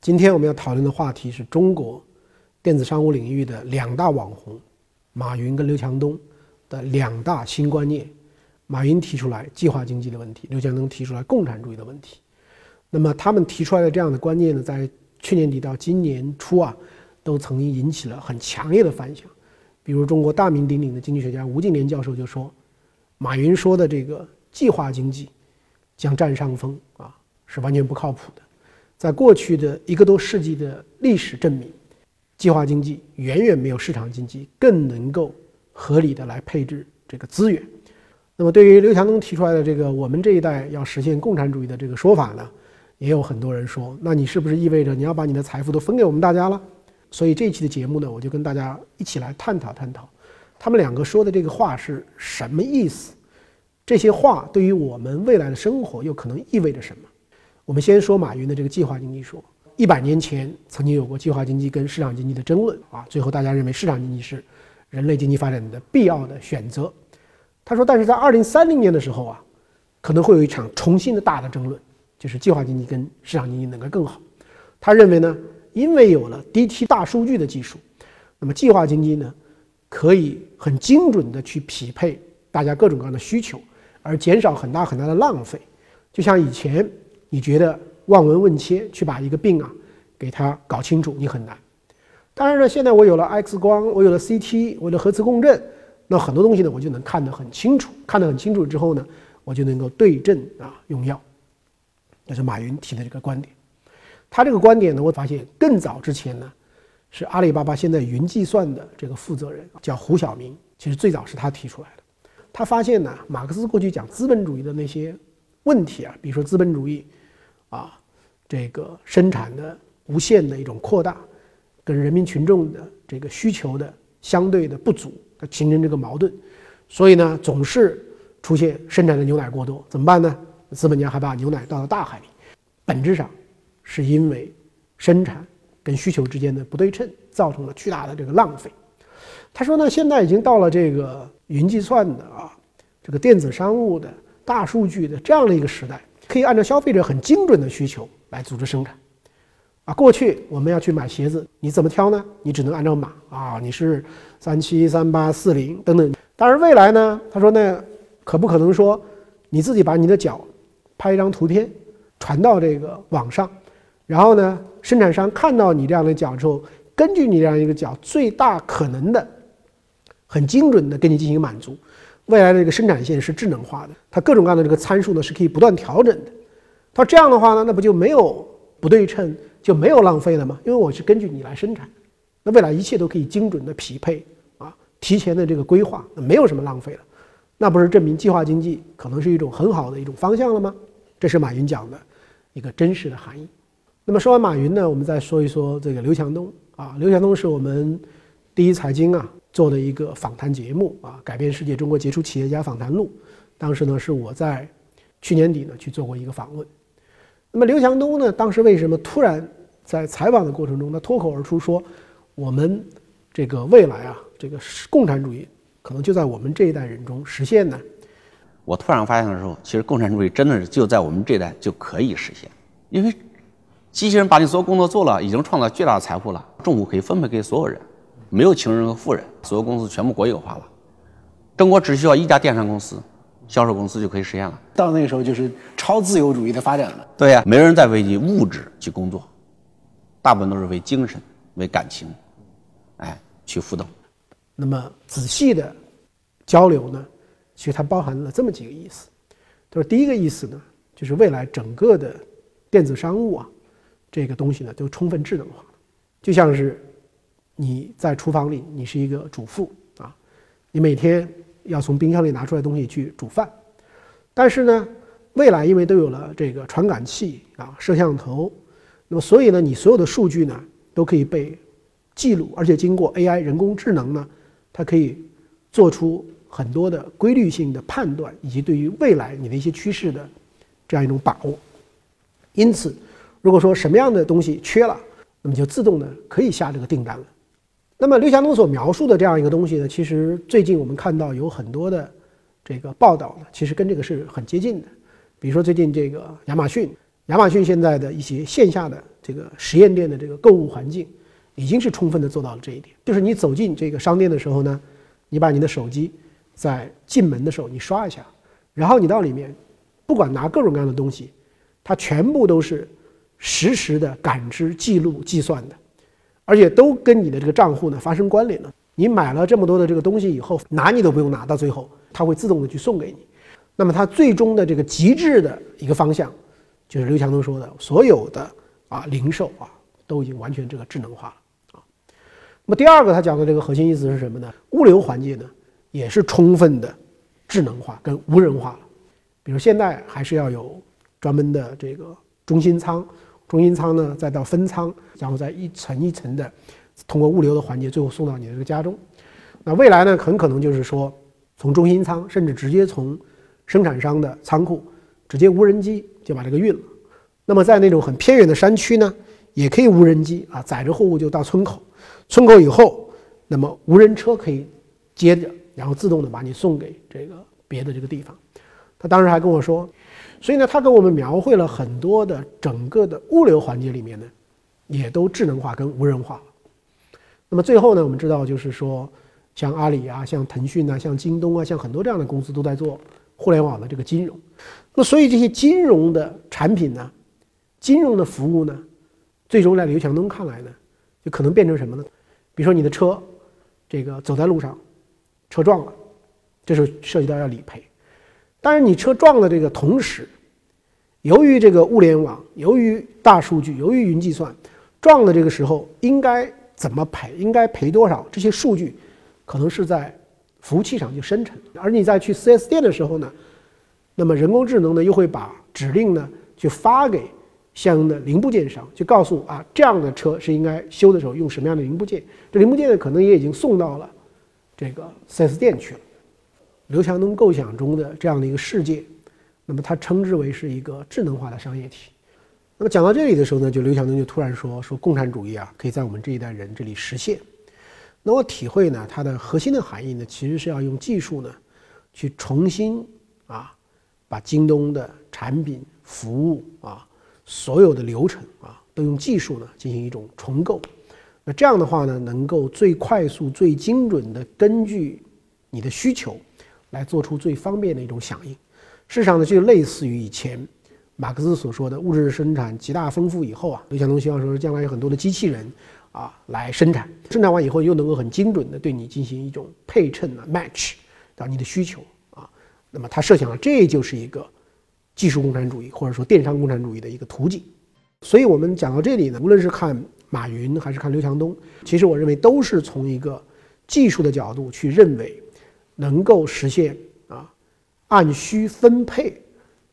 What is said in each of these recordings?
今天我们要讨论的话题是中国电子商务领域的两大网红，马云跟刘强东的两大新观念。马云提出来计划经济的问题，刘强东提出来共产主义的问题。那么他们提出来的这样的观念呢，在去年底到今年初啊，都曾经引起了很强烈的反响。比如中国大名鼎鼎的经济学家吴敬琏教授就说，马云说的这个计划经济将占上风啊，是完全不靠谱的。在过去的一个多世纪的历史证明，计划经济远远没有市场经济更能够合理的来配置这个资源。那么，对于刘强东提出来的这个我们这一代要实现共产主义的这个说法呢，也有很多人说，那你是不是意味着你要把你的财富都分给我们大家了？所以这一期的节目呢，我就跟大家一起来探讨探讨，他们两个说的这个话是什么意思？这些话对于我们未来的生活又可能意味着什么？我们先说马云的这个计划经济说，一百年前曾经有过计划经济跟市场经济的争论啊，最后大家认为市场经济是人类经济发展的必要的选择。他说，但是在二零三零年的时候啊，可能会有一场重新的大的争论，就是计划经济跟市场经济哪个更好？他认为呢，因为有了 DT 大数据的技术，那么计划经济呢，可以很精准的去匹配大家各种各样的需求，而减少很大很大的浪费，就像以前。你觉得望闻问切去把一个病啊给它搞清楚，你很难。当然了，现在我有了 X 光，我有了 CT，我的核磁共振，那很多东西呢我就能看得很清楚。看得很清楚之后呢，我就能够对症啊用药。这是马云提的这个观点。他这个观点呢，我发现更早之前呢，是阿里巴巴现在云计算的这个负责人叫胡晓明，其实最早是他提出来的。他发现呢，马克思过去讲资本主义的那些问题啊，比如说资本主义。啊，这个生产的无限的一种扩大，跟人民群众的这个需求的相对的不足，它形成这个矛盾，所以呢，总是出现生产的牛奶过多，怎么办呢？资本家还把牛奶倒到大海里，本质上是因为生产跟需求之间的不对称，造成了巨大的这个浪费。他说呢，现在已经到了这个云计算的啊，这个电子商务的大数据的这样的一个时代。可以按照消费者很精准的需求来组织生产，啊，过去我们要去买鞋子，你怎么挑呢？你只能按照码啊，你是三七三八四零等等。当然未来呢，他说那可不可能说你自己把你的脚拍一张图片传到这个网上，然后呢，生产商看到你这样的脚之后，根据你这样一个脚最大可能的、很精准的给你进行满足。未来的这个生产线是智能化的，它各种各样的这个参数呢是可以不断调整的。它这样的话呢，那不就没有不对称，就没有浪费了吗？因为我是根据你来生产，那未来一切都可以精准的匹配啊，提前的这个规划，那没有什么浪费了，那不是证明计划经济可能是一种很好的一种方向了吗？这是马云讲的一个真实的含义。那么说完马云呢，我们再说一说这个刘强东啊，刘强东是我们第一财经啊。做的一个访谈节目啊，《改变世界中国杰出企业家访谈录》，当时呢是我在去年底呢去做过一个访问。那么刘强东呢，当时为什么突然在采访的过程中，他脱口而出说，我们这个未来啊，这个是共产主义可能就在我们这一代人中实现呢？我突然发现的时候，其实共产主义真的是就在我们这一代就可以实现，因为机器人把你所有工作做了，已经创造巨大的财富了，政府可以分配给所有人。没有穷人和富人，所有公司全部国有化了。中国只需要一家电商公司、销售公司就可以实现了。到那个时候就是超自由主义的发展了。对呀，没人再为你物质去工作，大部分都是为精神、为感情，哎，去奋斗。那么仔细的交流呢，其实它包含了这么几个意思。就是第一个意思呢，就是未来整个的电子商务啊，这个东西呢都充分智能化，就像是。你在厨房里，你是一个主妇啊，你每天要从冰箱里拿出来东西去煮饭，但是呢，未来因为都有了这个传感器啊、摄像头，那么所以呢，你所有的数据呢都可以被记录，而且经过 AI 人工智能呢，它可以做出很多的规律性的判断，以及对于未来你的一些趋势的这样一种把握。因此，如果说什么样的东西缺了，那么就自动的可以下这个订单了。那么刘强东所描述的这样一个东西呢，其实最近我们看到有很多的这个报道呢，其实跟这个是很接近的。比如说最近这个亚马逊，亚马逊现在的一些线下的这个实验店的这个购物环境，已经是充分的做到了这一点。就是你走进这个商店的时候呢，你把你的手机在进门的时候你刷一下，然后你到里面，不管拿各种各样的东西，它全部都是实时的感知、记录、计算的，而且都跟你的这个账户呢发生关联了。你买了这么多的这个东西以后，拿你都不用拿，到最后它会自动的去送给你。那么它最终的这个极致的一个方向，就是刘强东说的，所有的啊零售啊都已经完全这个智能化了啊。那么第二个他讲的这个核心意思是什么呢？物流环节呢也是充分的智能化跟无人化了。比如现在还是要有专门的这个中心仓，中心仓呢再到分仓，然后再一层一层的通过物流的环节，最后送到你的这个家中。那未来呢，很可能就是说从中心仓，甚至直接从生产商的仓库直接无人机就把这个运了。那么在那种很偏远的山区呢，也可以无人机啊载着货物就到村口，村口以后，那么无人车可以接着，然后自动的把你送给这个别的这个地方。他当时还跟我说，所以呢，他给我们描绘了很多的整个的物流环节里面呢，也都智能化跟无人化。那么最后呢，我们知道就是说，像阿里啊，像腾讯啊，像京东啊，像很多这样的公司都在做。互联网的这个金融，那所以这些金融的产品呢，金融的服务呢，最终在刘强东看来呢，就可能变成什么呢？比如说你的车，这个走在路上，车撞了，这时候涉及到要理赔。但是你车撞的这个同时，由于这个物联网，由于大数据，由于云计算，撞的这个时候应该怎么赔，应该赔多少，这些数据可能是在。服务器上就生成，而你在去 4S 店的时候呢，那么人工智能呢又会把指令呢去发给相应的零部件商，就告诉啊这样的车是应该修的时候用什么样的零部件，这零部件呢可能也已经送到了这个 4S 店去了。刘强东构想中的这样的一个世界，那么他称之为是一个智能化的商业体。那么讲到这里的时候呢，就刘强东就突然说说共产主义啊可以在我们这一代人这里实现。那我体会呢，它的核心的含义呢，其实是要用技术呢，去重新啊，把京东的产品、服务啊，所有的流程啊，都用技术呢进行一种重构。那这样的话呢，能够最快速、最精准的根据你的需求，来做出最方便的一种响应。事实上呢，就类似于以前马克思所说的物质生产极大丰富以后啊，刘强东希望说将来有很多的机器人。啊，来生产，生产完以后又能够很精准的对你进行一种配衬啊，match 到你的需求啊。那么他设想了，这就是一个技术共产主义或者说电商共产主义的一个图景。所以我们讲到这里呢，无论是看马云还是看刘强东，其实我认为都是从一个技术的角度去认为，能够实现啊按需分配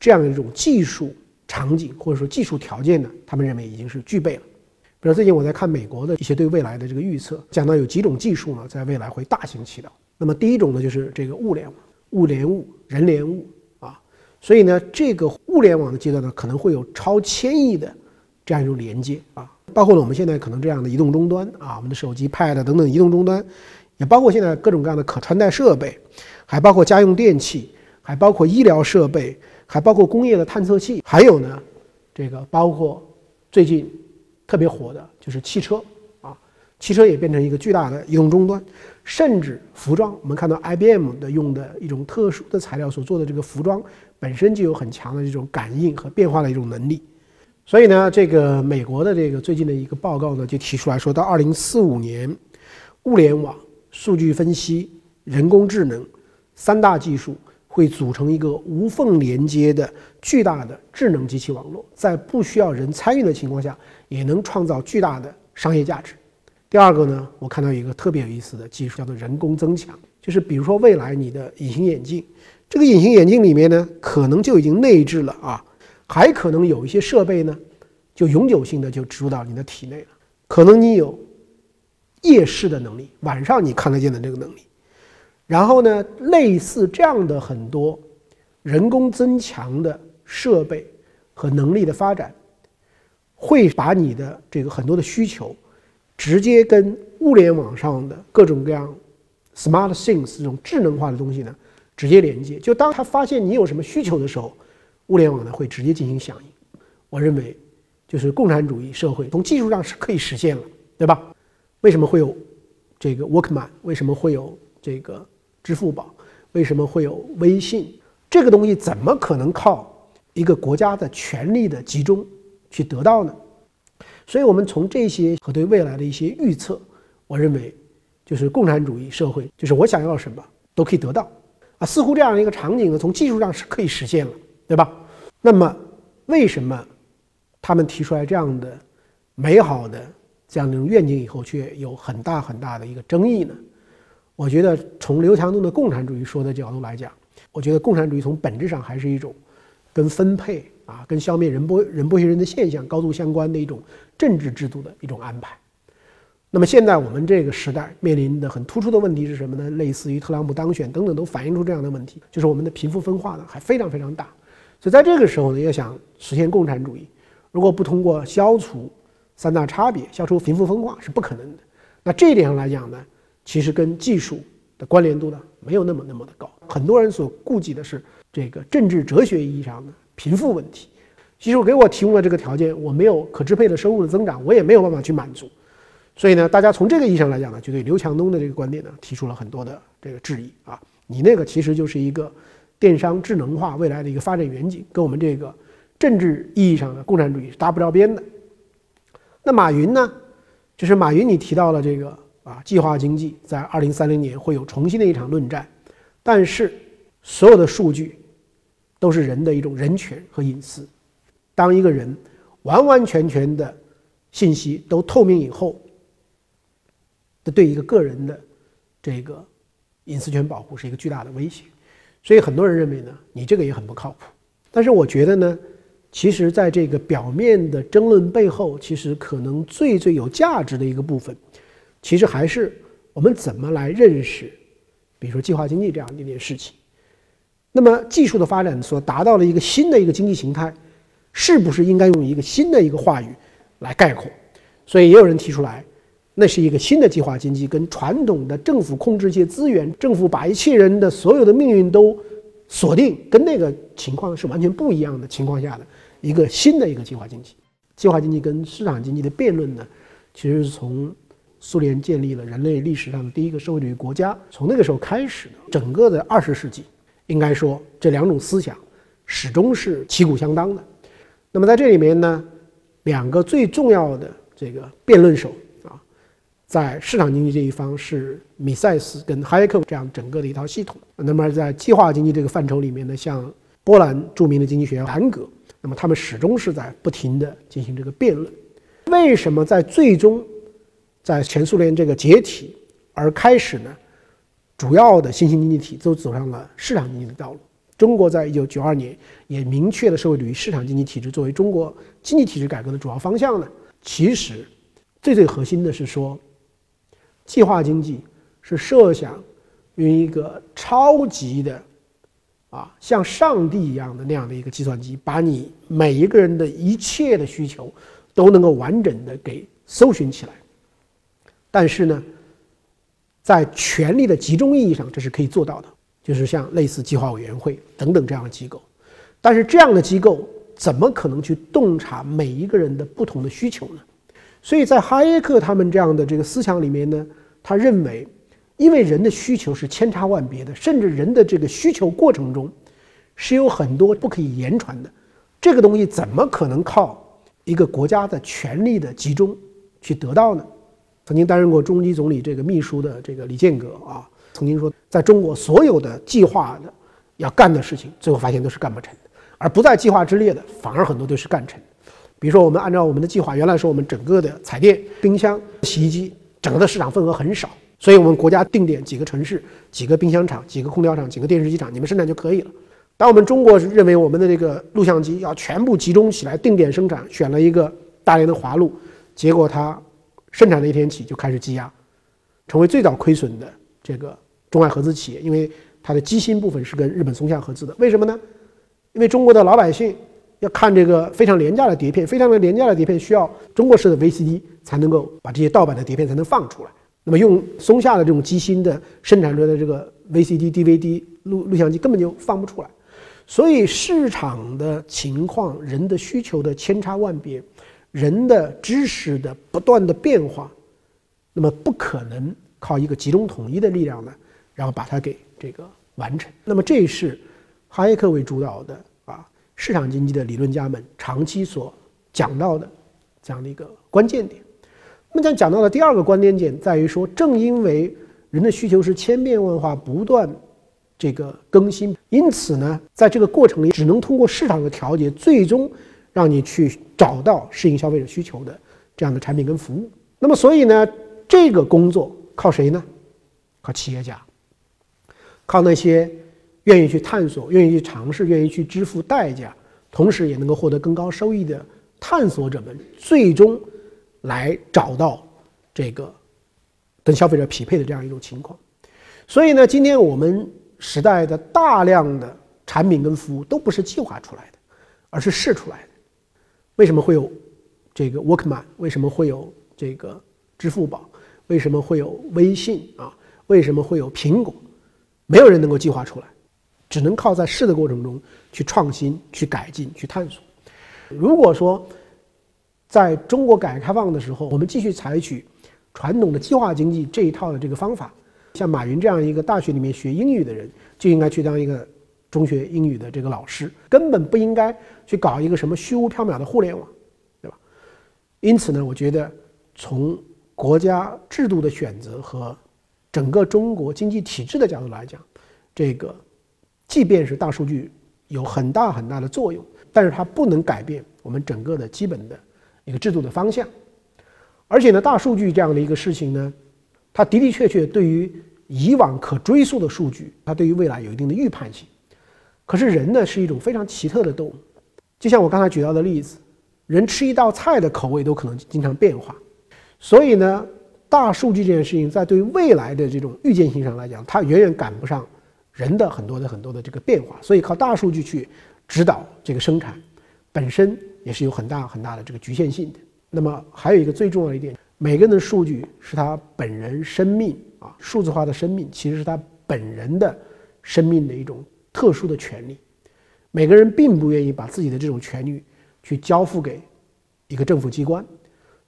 这样一种技术场景或者说技术条件呢，他们认为已经是具备了。比如最近我在看美国的一些对未来的这个预测，讲到有几种技术呢，在未来会大行其道。那么第一种呢，就是这个物联网、物联物、人联物啊。所以呢，这个物联网的阶段呢，可能会有超千亿的这样一种连接啊，包括了我们现在可能这样的移动终端啊，我们的手机、Pad 等等移动终端，也包括现在各种各样的可穿戴设备，还包括家用电器，还包括医疗设备，还包括工业的探测器，还有呢，这个包括最近。特别火的就是汽车啊，汽车也变成一个巨大的移动终端，甚至服装，我们看到 IBM 的用的一种特殊的材料所做的这个服装，本身就有很强的这种感应和变化的一种能力。所以呢，这个美国的这个最近的一个报告呢，就提出来说到二零四五年，物联网、数据分析、人工智能三大技术。会组成一个无缝连接的巨大的智能机器网络，在不需要人参与的情况下，也能创造巨大的商业价值。第二个呢，我看到一个特别有意思的技术，叫做人工增强，就是比如说未来你的隐形眼镜，这个隐形眼镜里面呢，可能就已经内置了啊，还可能有一些设备呢，就永久性的就植入到你的体内了，可能你有夜视的能力，晚上你看得见的这个能力。然后呢，类似这样的很多人工增强的设备和能力的发展，会把你的这个很多的需求直接跟物联网上的各种各样 smart things 这种智能化的东西呢直接连接。就当他发现你有什么需求的时候，物联网呢会直接进行响应。我认为，就是共产主义社会从技术上是可以实现了，对吧？为什么会有这个 Workman？为什么会有这个支付宝？为什么会有微信？这个东西怎么可能靠一个国家的权力的集中去得到呢？所以，我们从这些和对未来的一些预测，我认为，就是共产主义社会，就是我想要什么都可以得到，啊，似乎这样的一个场景呢，从技术上是可以实现了，对吧？那么，为什么他们提出来这样的美好的这样的愿景以后，却有很大很大的一个争议呢？我觉得，从刘强东的共产主义说的角度来讲，我觉得共产主义从本质上还是一种跟分配啊、跟消灭人剥人剥削人的现象高度相关的一种政治制度的一种安排。那么现在我们这个时代面临的很突出的问题是什么呢？类似于特朗普当选等等，都反映出这样的问题，就是我们的贫富分化呢还非常非常大。所以在这个时候呢，要想实现共产主义，如果不通过消除三大差别、消除贫富分化是不可能的。那这一点上来讲呢？其实跟技术的关联度呢，没有那么那么的高。很多人所顾忌的是这个政治哲学意义上的贫富问题。技术给我提供了这个条件，我没有可支配的收入的增长，我也没有办法去满足。所以呢，大家从这个意义上来讲呢，就对刘强东的这个观点呢，提出了很多的这个质疑啊。你那个其实就是一个电商智能化未来的一个发展远景，跟我们这个政治意义上的共产主义是搭不着边的。那马云呢，就是马云，你提到了这个。啊，计划经济在二零三零年会有重新的一场论战，但是所有的数据都是人的一种人权和隐私。当一个人完完全全的信息都透明以后，这对一个个人的这个隐私权保护是一个巨大的威胁。所以很多人认为呢，你这个也很不靠谱。但是我觉得呢，其实在这个表面的争论背后，其实可能最最有价值的一个部分。其实还是我们怎么来认识，比如说计划经济这样的一件事情。那么技术的发展所达到了一个新的一个经济形态，是不是应该用一个新的一个话语来概括？所以也有人提出来，那是一个新的计划经济，跟传统的政府控制一些资源，政府把一切人的所有的命运都锁定，跟那个情况是完全不一样的情况下的一个新的一个计划经济。计划经济跟市场经济的辩论呢，其实是从。苏联建立了人类历史上的第一个社会主义国家，从那个时候开始的整个的二十世纪，应该说这两种思想始终是旗鼓相当的。那么在这里面呢，两个最重要的这个辩论手啊，在市场经济这一方是米塞斯跟哈耶克这样整个的一套系统。那么在计划经济这个范畴里面呢，像波兰著名的经济学家韩格，那么他们始终是在不停的进行这个辩论。为什么在最终？在前苏联这个解体而开始呢，主要的新兴经济体都走上了市场经济的道路。中国在一九九二年也明确了社会主义市场经济体制作为中国经济体制改革的主要方向呢。其实，最最核心的是说，计划经济是设想用一个超级的，啊，像上帝一样的那样的一个计算机，把你每一个人的一切的需求都能够完整的给搜寻起来。但是呢，在权力的集中意义上，这是可以做到的，就是像类似计划委员会等等这样的机构。但是这样的机构怎么可能去洞察每一个人的不同的需求呢？所以在哈耶克他们这样的这个思想里面呢，他认为，因为人的需求是千差万别的，甚至人的这个需求过程中是有很多不可以言传的，这个东西怎么可能靠一个国家的权力的集中去得到呢？曾经担任过中基总理这个秘书的这个李建革啊，曾经说，在中国所有的计划的要干的事情，最后发现都是干不成的；而不在计划之列的，反而很多都是干成的。比如说，我们按照我们的计划，原来说我们整个的彩电、冰箱、洗衣机，整个的市场份额很少，所以我们国家定点几个城市、几个冰箱厂、几个空调厂、几个电视机厂，你们生产就可以了。当我们中国认为我们的这个录像机要全部集中起来，定点生产，选了一个大连的华录，结果它。生产那一天起就开始积压，成为最早亏损的这个中外合资企业，因为它的机芯部分是跟日本松下合资的。为什么呢？因为中国的老百姓要看这个非常廉价的碟片，非常的廉价的碟片需要中国式的 VCD 才能够把这些盗版的碟片才能放出来。那么用松下的这种机芯的生产出来的这个 VCD、DVD 录录像机根本就放不出来。所以市场的情况、人的需求的千差万别。人的知识的不断的变化，那么不可能靠一个集中统一的力量呢，然后把它给这个完成。那么这是哈耶克为主导的啊市场经济的理论家们长期所讲到的这样的一个关键点。那么讲讲到的第二个关键点在于说，正因为人的需求是千变万化、不断这个更新，因此呢，在这个过程里，只能通过市场的调节，最终让你去找到适应消费者需求的这样的产品跟服务。那么，所以呢，这个工作靠谁呢？靠企业家，靠那些愿意去探索、愿意去尝试、愿意去支付代价，同时也能够获得更高收益的探索者们，最终来找到这个。跟消费者匹配的这样一种情况，所以呢，今天我们时代的大量的产品跟服务都不是计划出来的，而是试出来的。为什么会有这个 Workman？为什么会有这个支付宝？为什么会有微信啊？为什么会有苹果？没有人能够计划出来，只能靠在试的过程中去创新、去改进、去探索。如果说在中国改革开放的时候，我们继续采取。传统的计划经济这一套的这个方法，像马云这样一个大学里面学英语的人，就应该去当一个中学英语的这个老师，根本不应该去搞一个什么虚无缥缈的互联网，对吧？因此呢，我觉得从国家制度的选择和整个中国经济体制的角度来讲，这个即便是大数据有很大很大的作用，但是它不能改变我们整个的基本的一个制度的方向。而且呢，大数据这样的一个事情呢，它的的确确对于以往可追溯的数据，它对于未来有一定的预判性。可是人呢是一种非常奇特的动物，就像我刚才举到的例子，人吃一道菜的口味都可能经常变化。所以呢，大数据这件事情在对未来的这种预见性上来讲，它远远赶不上人的很多的很多的这个变化。所以靠大数据去指导这个生产，本身也是有很大很大的这个局限性的。那么还有一个最重要的一点，每个人的数据是他本人生命啊，数字化的生命其实是他本人的生命的一种特殊的权利。每个人并不愿意把自己的这种权利去交付给一个政府机关，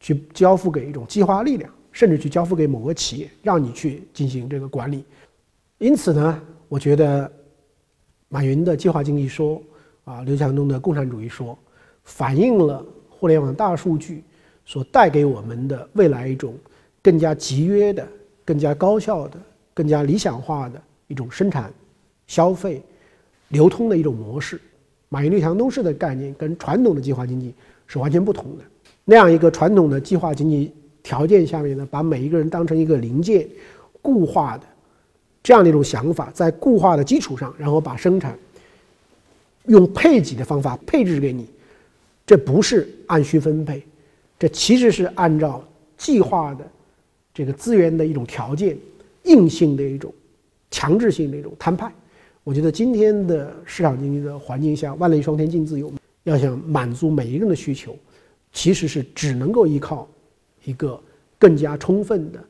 去交付给一种计划力量，甚至去交付给某个企业，让你去进行这个管理。因此呢，我觉得马云的计划经济说啊，刘强东的共产主义说，反映了互联网大数据。所带给我们的未来一种更加集约的、更加高效的、更加理想化的一种生产、消费、流通的一种模式。马云刘强东式的概念跟传统的计划经济是完全不同的。那样一个传统的计划经济条件下面呢，把每一个人当成一个零件，固化的这样的一种想法，在固化的基础上，然后把生产用配给的方法配置给你，这不是按需分配。这其实是按照计划的这个资源的一种条件，硬性的一种强制性的一种摊派。我觉得今天的市场经济的环境下，万类霜天竞自由，要想满足每一个人的需求，其实是只能够依靠一个更加充分的、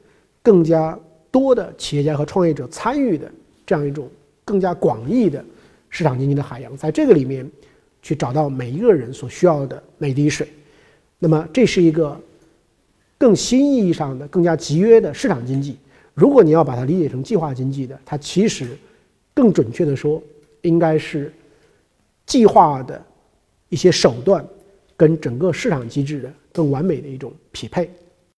更加多的企业家和创业者参与的这样一种更加广义的市场经济的海洋，在这个里面去找到每一个人所需要的每滴水。那么，这是一个更新意义上的、更加集约的市场经济。如果你要把它理解成计划经济的，它其实更准确的说，应该是计划的一些手段跟整个市场机制的更完美的一种匹配。